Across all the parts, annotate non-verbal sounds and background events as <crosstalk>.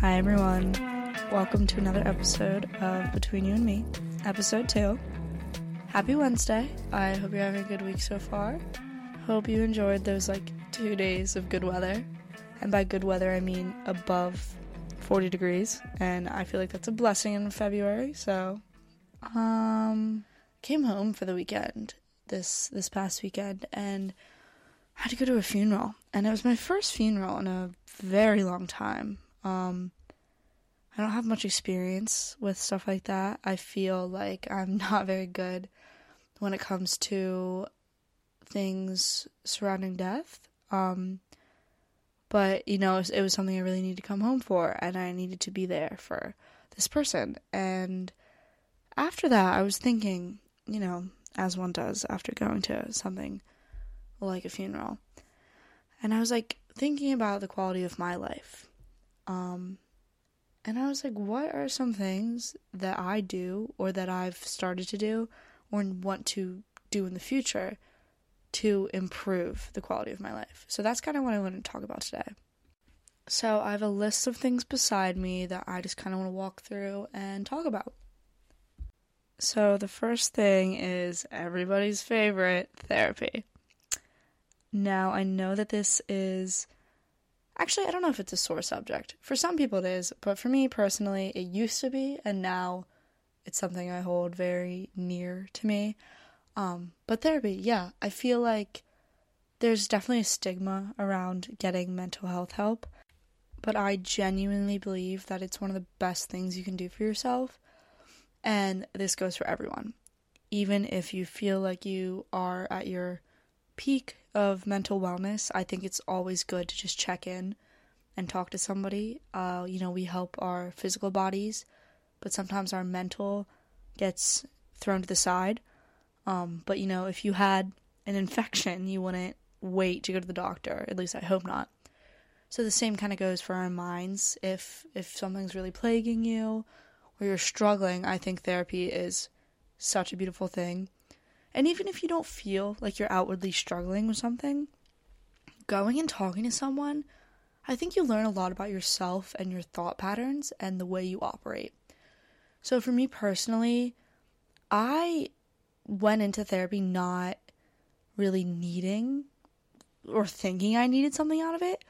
Hi, everyone. Welcome to another episode of Between You and Me, episode two. Happy Wednesday. I hope you're having a good week so far. Hope you enjoyed those like two days of good weather. And by good weather, I mean above 40 degrees. And I feel like that's a blessing in February. So, um, came home for the weekend this this past weekend and I had to go to a funeral. And it was my first funeral in a very long time. Um, I don't have much experience with stuff like that. I feel like I'm <laughs> not very good when it comes to things surrounding death. Um, but you know, it was, it was something I really needed to come home for, and I needed to be there for this person. And after that, I was thinking, you know, as one does after going to something like a funeral, and I was like thinking about the quality of my life. Um, and I was like, what are some things that I do or that I've started to do or want to do in the future to improve the quality of my life? So that's kind of what I want to talk about today. So I have a list of things beside me that I just kind of want to walk through and talk about. So the first thing is everybody's favorite therapy. Now, I know that this is Actually, I don't know if it's a sore subject. For some people it is, but for me personally, it used to be, and now it's something I hold very near to me. Um, but therapy, yeah, I feel like there's definitely a stigma around getting mental health help, but I genuinely believe that it's one of the best things you can do for yourself. And this goes for everyone. Even if you feel like you are at your peak of mental wellness, I think it's always good to just check in and talk to somebody. Uh, you know, we help our physical bodies, but sometimes our mental gets thrown to the side. Um, but you know, if you had an infection, you wouldn't wait to go to the doctor. At least I hope not. So the same kind of goes for our minds. If if something's really plaguing you or you're struggling, I think therapy is such a beautiful thing. And even if you don't feel like you're outwardly struggling with something, going and talking to someone, I think you learn a lot about yourself and your thought patterns and the way you operate. So for me personally, I went into therapy not really needing or thinking I needed something out of it.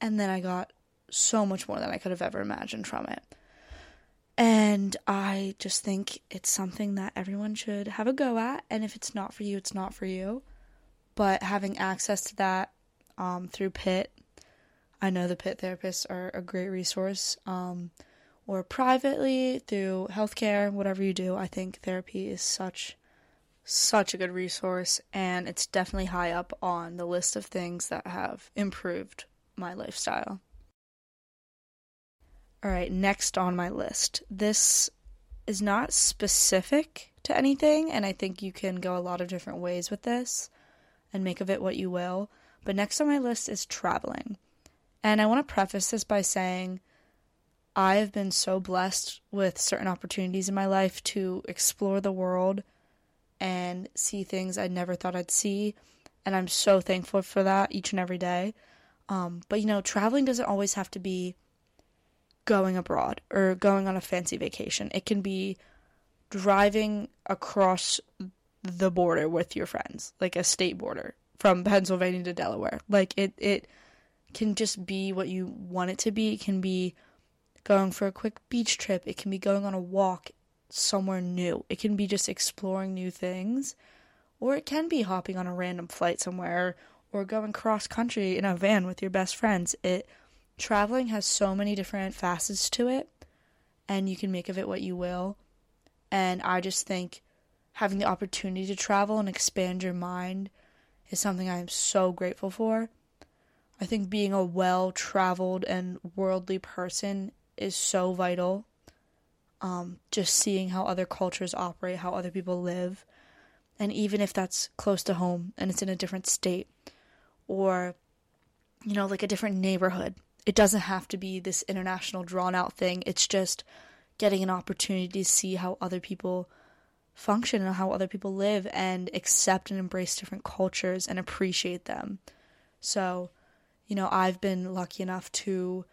And then I got so much more than I could have ever imagined from it. And I just think it's something that everyone should have a go at. And if it's not for you, it's not for you. But having access to that um, through Pitt, I know the Pitt therapists are a great resource. Um, or privately through healthcare, whatever you do, I think therapy is such such a good resource and it's definitely high up on the list of things that have improved my lifestyle. All right, next on my list. This is not specific to anything, and I think you can go a lot of different ways with this and make of it what you will. But next on my list is traveling. And I want to preface this by saying I have been so blessed with certain opportunities in my life to explore the world and see things I never thought I'd see. And I'm so thankful for that each and every day. Um, but you know, traveling doesn't always have to be going abroad or going on a fancy vacation. It can be driving across the border with your friends, like a state border from Pennsylvania to Delaware. Like it it can just be what you want it to be. It can be going for a quick beach trip. It can be going on a walk somewhere new. It can be just exploring new things. Or it can be hopping on a random flight somewhere or going cross country in a van with your best friends. It traveling has so many different facets to it, and you can make of it what you will. And I just think having the opportunity to travel and expand your mind is something I am so grateful for. I think being a well traveled and worldly person is so vital. Um, just seeing how other cultures operate, how other people live, and even if that's close to home and it's in a different state or, you know, like a different neighborhood, it doesn't have to be this international drawn out thing. It's just getting an opportunity to see how other people function and how other people live and accept and embrace different cultures and appreciate them. So, you know, I've been lucky enough to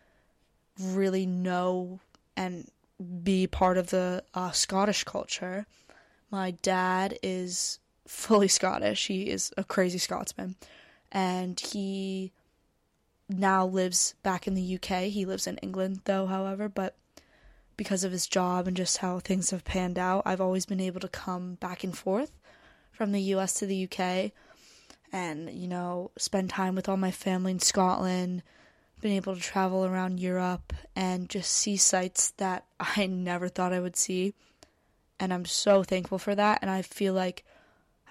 really know and be part of the uh, Scottish culture. My dad is fully Scottish. He is a crazy Scotsman. And he now lives back in the UK. He lives in England, though, however, but because of his job and just how things have panned out, I've always been able to come back and forth from the US to the UK and, you know, spend time with all my family in Scotland, been able to travel around Europe and just see sights that <laughs> I never thought I would see. And I'm so thankful for that. And I feel like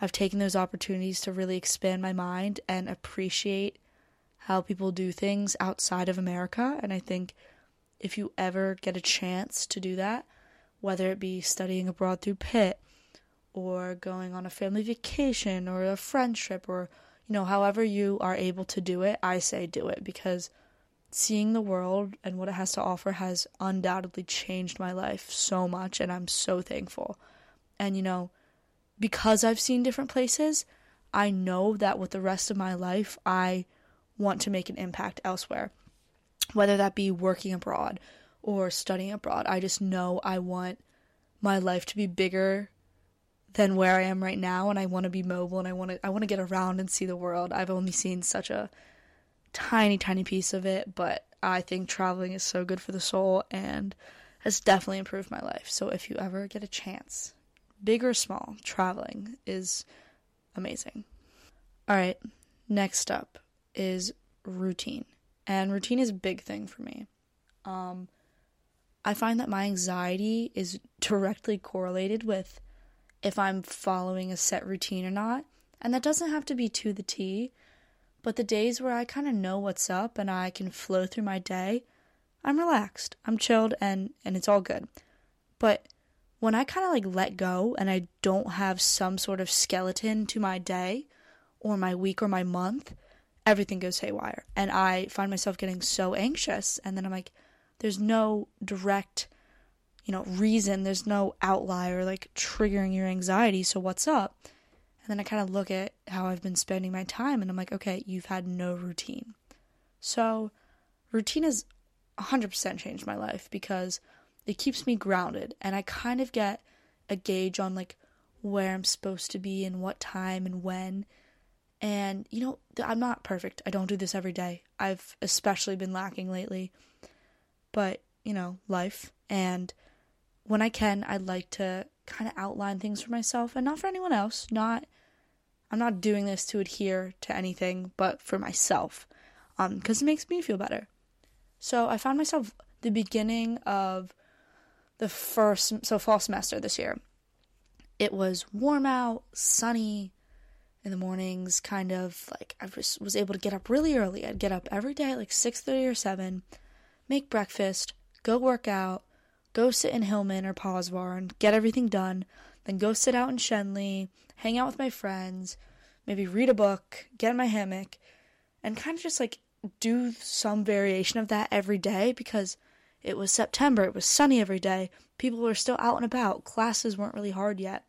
I've taken those opportunities to really expand my mind and appreciate how people do things outside of America. And I think if you ever get a chance to do that, whether it be studying abroad through Pitt or going on a family vacation or a friend trip or, you know, however you are able to do it, I say do it because seeing the world and what it has to offer has undoubtedly changed my life so much, and I'm so thankful. And you know, because I've seen different places, I know that with the rest of my life, I want to make an impact elsewhere, whether that be working abroad or studying abroad. I just know I want my life to be bigger than where I am right now and I want to be mobile and I want to I want to get around and see the world. I've only seen such a tiny, tiny piece of it, but I think traveling is so good for the soul and has definitely improved my life. So if you ever get a chance, big or small, traveling is amazing. All right, next up is routine. And routine is a big thing for me. Um, I find that my anxiety is directly correlated with if I'm following a set routine or not. And that doesn't have to be to the T. But the days where I kind of know what's up and I can flow through my day, I'm relaxed, I'm chilled, and, and it's all good. But when I kind of like let go and I don't have some sort of skeleton to my day or my week or my month, everything goes haywire. And I find myself getting so anxious. And then I'm like, there's no direct, you know, reason, there's no outlier like triggering your anxiety. So what's up? And then I kind of look at how I've been spending my time and I'm like, okay, you've had no routine. So, routine has 100% changed my life because it keeps me grounded and I kind of get a gauge on like where I'm supposed to be and what time and when. And you know, I'm not perfect. I don't do this every day. I've especially been lacking lately. But, you know, life and when I can, I'd like to kind of outline things for myself and not for anyone else, not I'm not doing this to adhere to anything but for myself because um, it makes me feel better. So I found myself the beginning of the first, so fall semester this year. It was warm out, sunny in the mornings, kind of like I was, was able to get up really early. I'd get up every day at like 6.30 or 7, make breakfast, go work out, go sit in Hillman or Posvar, get everything done, then go sit out in Schenley, hang out with my friends, maybe read a book, get in my hammock, and kind of just like do some variation of that every day because it was September, it was sunny every day, people were still out and about, classes weren't really hard yet.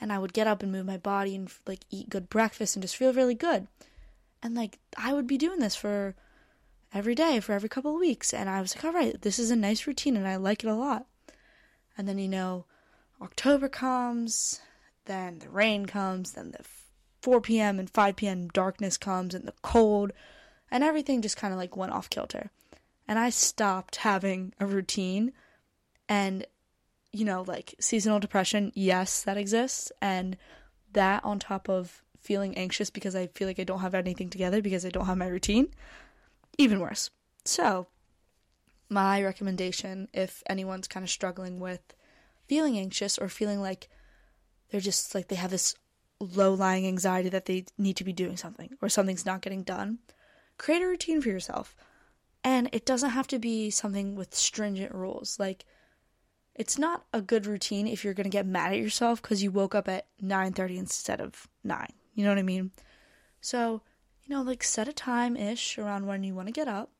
And I would get up and move my body and like eat good breakfast and just feel really good. And like I would be doing this for every day for every couple of weeks and I was like, "All right, this is a nice routine and I like it a lot." And then you know, October comes, then the rain comes, then the 4 p.m. and 5 p.m. darkness comes and the cold and everything just kind of like went off kilter. And I stopped having a routine and you know, like seasonal depression, yes, that exists and that on top of feeling anxious because I feel like I don't have anything together because I don't have my routine, even worse. So, my recommendation if anyone's kind of struggling with feeling anxious or feeling like they're just like they have this low lying anxiety that they need to be doing something or something's not getting done, create a routine for yourself. And it doesn't have to be something with stringent rules. Like, it's not a good routine if you're going to get mad at yourself because you woke up at 9.30 instead of 9 you know what i mean so you know like set a time ish around when you want to get up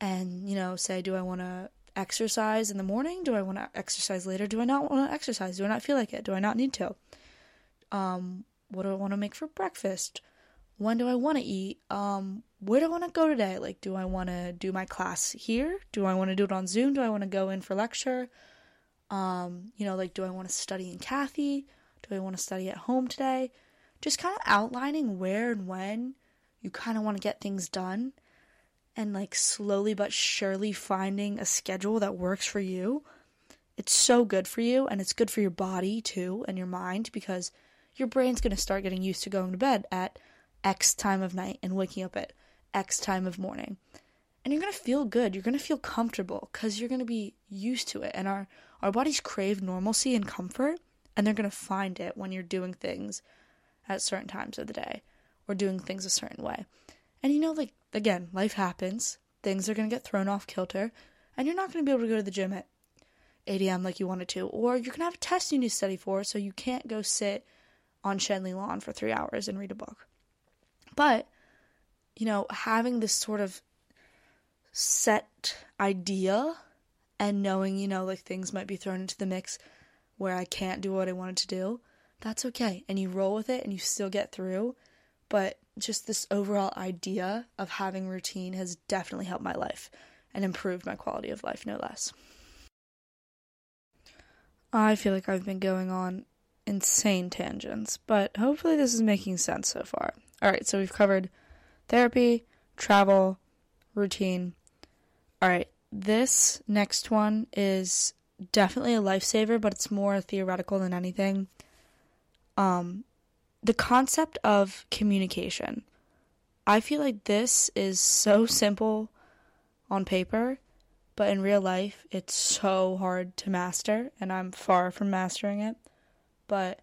and you know say do i want to exercise in the morning do i want to exercise later do i not want to exercise do i not feel like it do i not need to um, what do I want to make for breakfast? When do I want to eat? Um, where do I want to go today? Like, do I want to do my class here? Do I want to do it on Zoom? Do I want to go in for lecture? Um, you know, like, do I want to study in Cathy? Do I want to study at home today? Just kind of outlining where and when you kind of want to get things done and like slowly but surely finding a schedule that works for you. It's so good for you and it's good for your body too and your mind because your brain's going to start getting used to going to bed at X time of night and waking up at X time of morning. And you're going to feel good. You're going to feel comfortable cuz you're going to be used to it and our our bodies crave normalcy and comfort and they're going to find it when you're doing things at certain times of the day or doing things a certain way. And you know, like, again, life happens, things are going to get thrown off kilter, and you're not going to be able to go to the gym at 8 a.m. like you wanted to, or you're going to have a test you need to study for, so you can't go sit on Schenley Lawn for three hours and read a book. But, you know, having this sort of set idea and knowing, you know, like things might be thrown into the mix where I can't do what I wanted to do, that's okay. And you roll with it and you still get through. But just this overall idea of having routine has definitely helped my life and improved my quality of life, no less. I feel like I've been going on insane tangents, but hopefully this is making sense so far. All right, so we've covered therapy, travel, routine. All right, this next one is definitely a lifesaver, but it's more theoretical than anything. Um, the concept of communication. I feel like this is so simple on paper, but in real life, it's so hard to master, and I'm far from mastering it. But,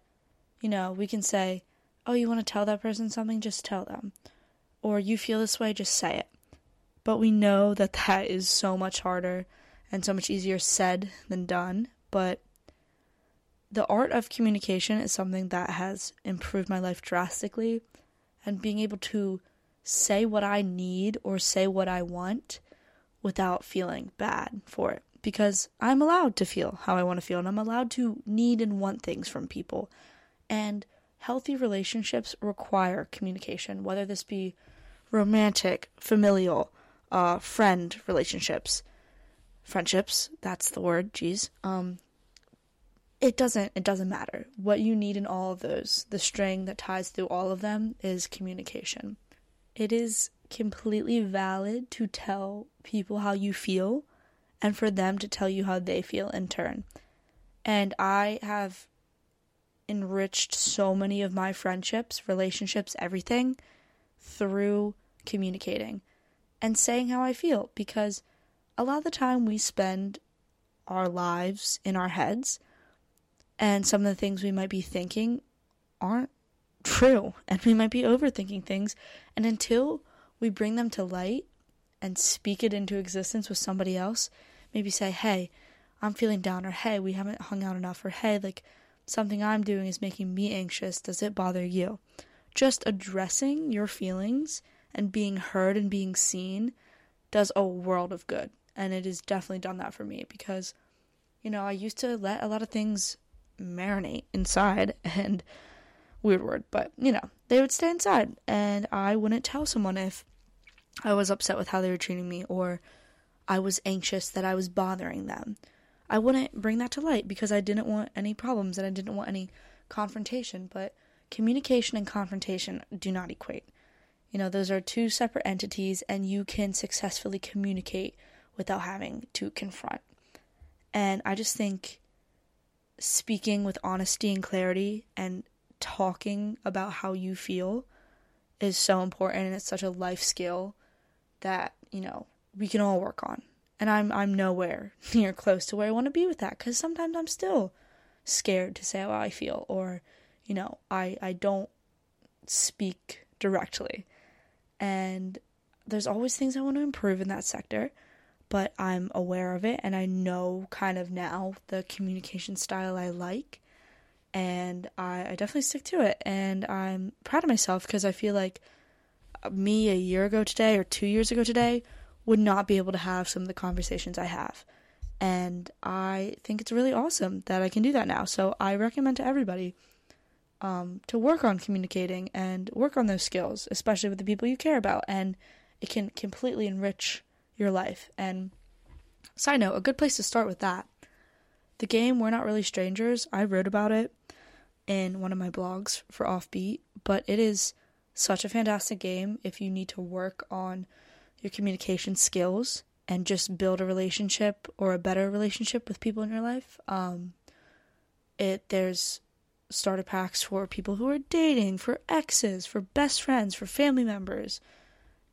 you know, we can say, oh, you want to tell that person something? Just tell them. Or you feel this way, just say it. But we know that that is so much harder and so much easier said than done. But the art of communication is something that has improved my life drastically. And being able to say what I need or say what I want without feeling bad for it. Because I'm allowed to feel how I want to feel, and I'm allowed to need and want things from people. And healthy relationships require communication, whether this be romantic, familial, uh, friend relationships, friendships. That's the word. Jeez. Um, it doesn't it doesn't matter what you need in all of those the string that ties through all of them is communication it is completely valid to tell people how you feel and for them to tell you how they feel in turn and i have enriched so many of my friendships relationships everything through communicating and saying how i feel because a lot of the time we spend our lives in our heads and some of the things we might be thinking aren't true <laughs> and we might be overthinking things and until we bring them to light and speak it into existence with somebody else maybe say hey i'm feeling down or hey we haven't hung out enough or hey like something i'm doing is making me anxious. Does it bother you? Just addressing your feelings and being heard and being seen does a world of good and it has definitely done that for me because you know i used to let a lot of things marinate inside <laughs> and weird word, but you know, they would stay inside and I wouldn't tell someone if I was upset with how they were treating me or I was anxious that I was bothering them. I wouldn't bring that to light because I didn't want any problems and I didn't want any confrontation, but communication and confrontation do not equate. You know, those are two separate entities and you can successfully communicate without having to confront. And I just think speaking with honesty and clarity and talking about how you feel is so important and it's such a life skill that, you know, we can all work on. And I'm I'm nowhere <laughs> near close to where I want to be with that cuz sometimes I'm still scared to say how I feel or, you know, I I don't speak directly. And there's always things I want to improve in that sector but I'm aware of it and I know kind of now the communication style I like. And I, I definitely stick to it. And I'm proud of myself because I feel like uh, me a year ago today or two years ago today would not be able to have some of the conversations I have. And I think it's really awesome that I can do that now. So I recommend to everybody um, to work on communicating and work on those skills, especially with the people you care about. And it can completely enrich your life. And side note, a good place to start with that. The game We're Not Really Strangers, I wrote about it in one of my blogs for Offbeat, but it is such a fantastic game if you need to work on your communication skills and just build a relationship or a better relationship with people in your life. Um, it there's starter packs for people who are dating, for exes, for best friends, for family members.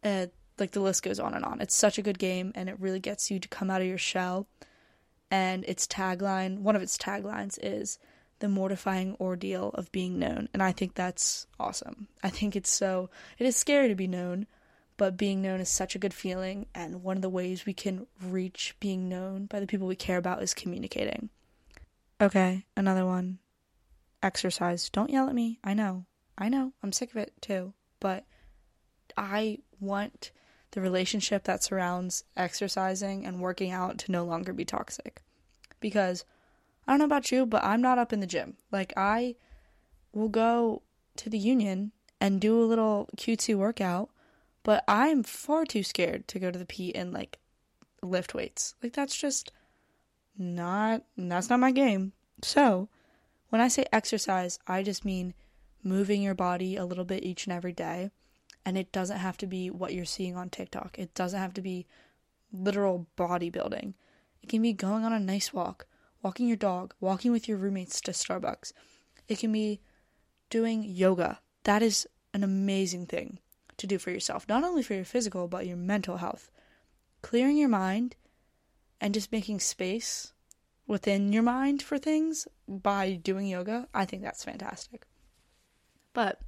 Uh, like the list goes on and on. It's such a good game, and it really gets you to come out of your shell. And its tagline, one of its taglines is the mortifying ordeal of being known. And I think that's awesome. I think it's so, it is scary to be known, but being known is such a good feeling. And one of the ways we can reach being known by the people we care about is communicating. Okay, another one exercise. Don't yell at me. I know. I know. I'm sick of it too. But I want the relationship that surrounds exercising and working out to no longer be toxic. Because I don't know about you, but I'm not up in the gym. Like, I will go to the union and do a little cutesy workout, but I'm far too scared to go to the P and like lift weights. Like, that's just not, that's not my game. So, when I say exercise, I just mean moving your body a little bit each and every day. And it doesn't have to be what you're seeing on TikTok. It doesn't have to be literal bodybuilding. It can be going on a nice walk, walking your dog, walking with your roommates to Starbucks. It can be doing yoga. That is an amazing thing to do for yourself, not only for your physical, but your mental health. Clearing your mind and just making space within your mind for things by doing yoga, I think that's fantastic. But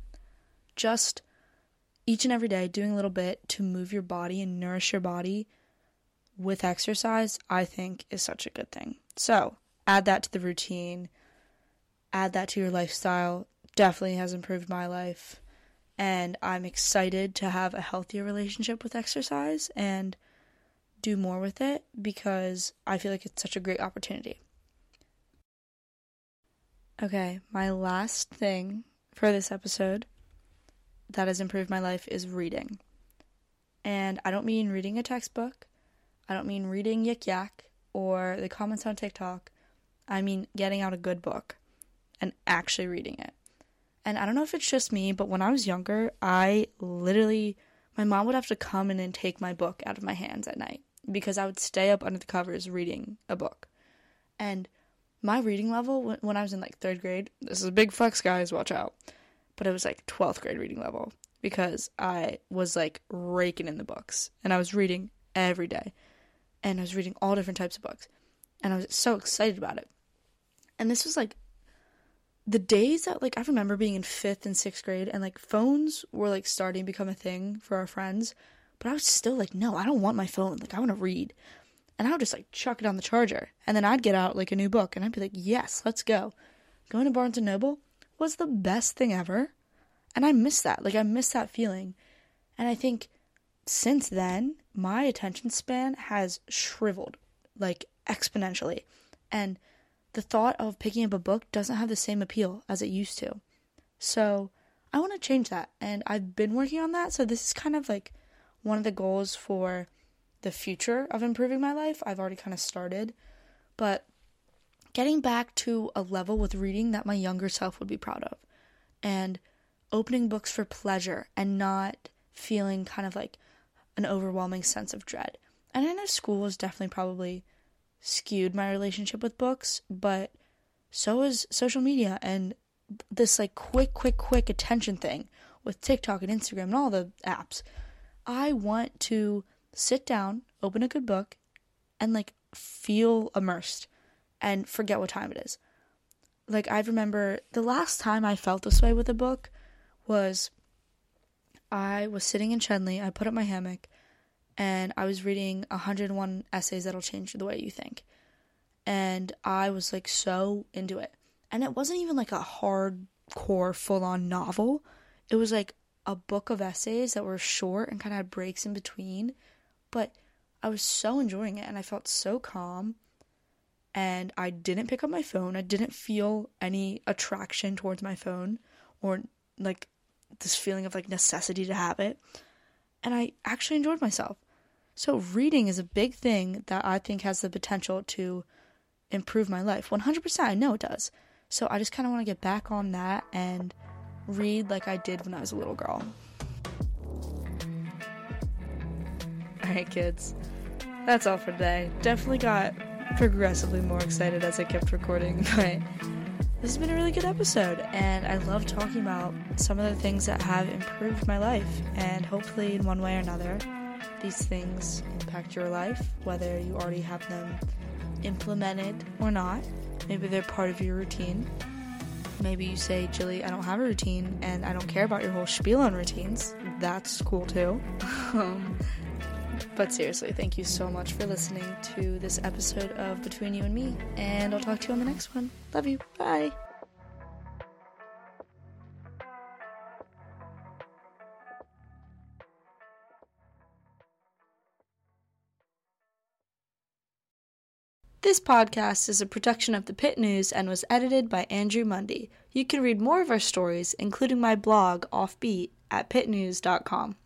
just each and every day doing a little bit to move your body and nourish your body with exercise, I think is such a good thing. So, add that to the routine, add that to your lifestyle. Definitely has improved my life. And I'm excited to have a healthier relationship with exercise and do more with it because I feel like it's such a great opportunity. Okay, my last thing for this episode that has improved my life is reading. And I don't mean reading a textbook, I don't mean reading Yik Yak or the comments on TikTok. I mean getting out a good book and actually reading it. And I don't know if it's just me, but when I was younger, I literally, my mom would have to come in and take my book out of my hands at night because I would stay up under the covers reading a book. And my reading level when I was in like third grade, this is a big flex, guys, watch out. But it was like 12th grade reading level because I was like raking in the books and I was reading every day. And I was reading all different types of books. And I was so excited about it. And this was like the days that like I remember being in fifth and sixth grade and like phones were like starting to become a thing for our friends. But I was still like, no, I don't want my phone. Like I want to read. And I would just like chuck it on the charger. And then I'd get out like a new book and I'd be like, yes, let's go. Going to Barnes and Noble was the best thing ever. And I miss that. Like I miss that feeling. And I think since then, my attention span has shriveled like exponentially. And the thought of picking up a book doesn't have the same appeal as it used to. So I want to change that. And I've been working on that. So this is kind of like one of the goals for the future of improving my life. I've already kind of started, but getting back to a level with reading that my younger self would be proud of and opening books for pleasure and not feeling kind of like an overwhelming sense of dread. And I know school has definitely probably skewed my relationship with books, but so is social media and this like quick, quick, quick attention thing with TikTok and Instagram and all the apps. I want to sit down, open a good book, and like feel immersed and forget what time it is. Like, I remember the last time I felt this way with a book was I was sitting in Schenley, I put up my hammock, and I was reading 101 essays that'll change the way you think. And I was like so into it. And it wasn't even like a hardcore, full on novel. It was like a book of essays that were short and kind of had breaks in between but I was so enjoying it and I felt so calm. And I didn't pick up my phone. I didn't feel any attraction towards my phone or like this feeling of like necessity to have it. and I actually enjoyed myself. So, reading is a big thing that I think has the potential to improve my life. 100%, I know it does. So, I just kind of want to get back on that and read like I did when I was a little girl. <laughs> Alright, kids, that's all for today. Definitely got progressively more excited as I kept recording, <laughs> but this has been a really good episode, and I love talking about some of the things that have improved my life, and hopefully, in one way or another, these things impact your life, whether you already have them implemented or not. Maybe they're part of your routine. Maybe you say, Jilly, I don't have a routine and I don't care about your whole spiel on routines. That's cool too. <laughs> Um, but seriously, thank you so much for listening to this episode of Between You and Me, and I'll talk to you on the next one. Love you. Bye. This podcast is a production of the Pitt News and was edited by Andrew Mundy. You can read more of our stories, including my blog, Offbeat, at pittnews.com.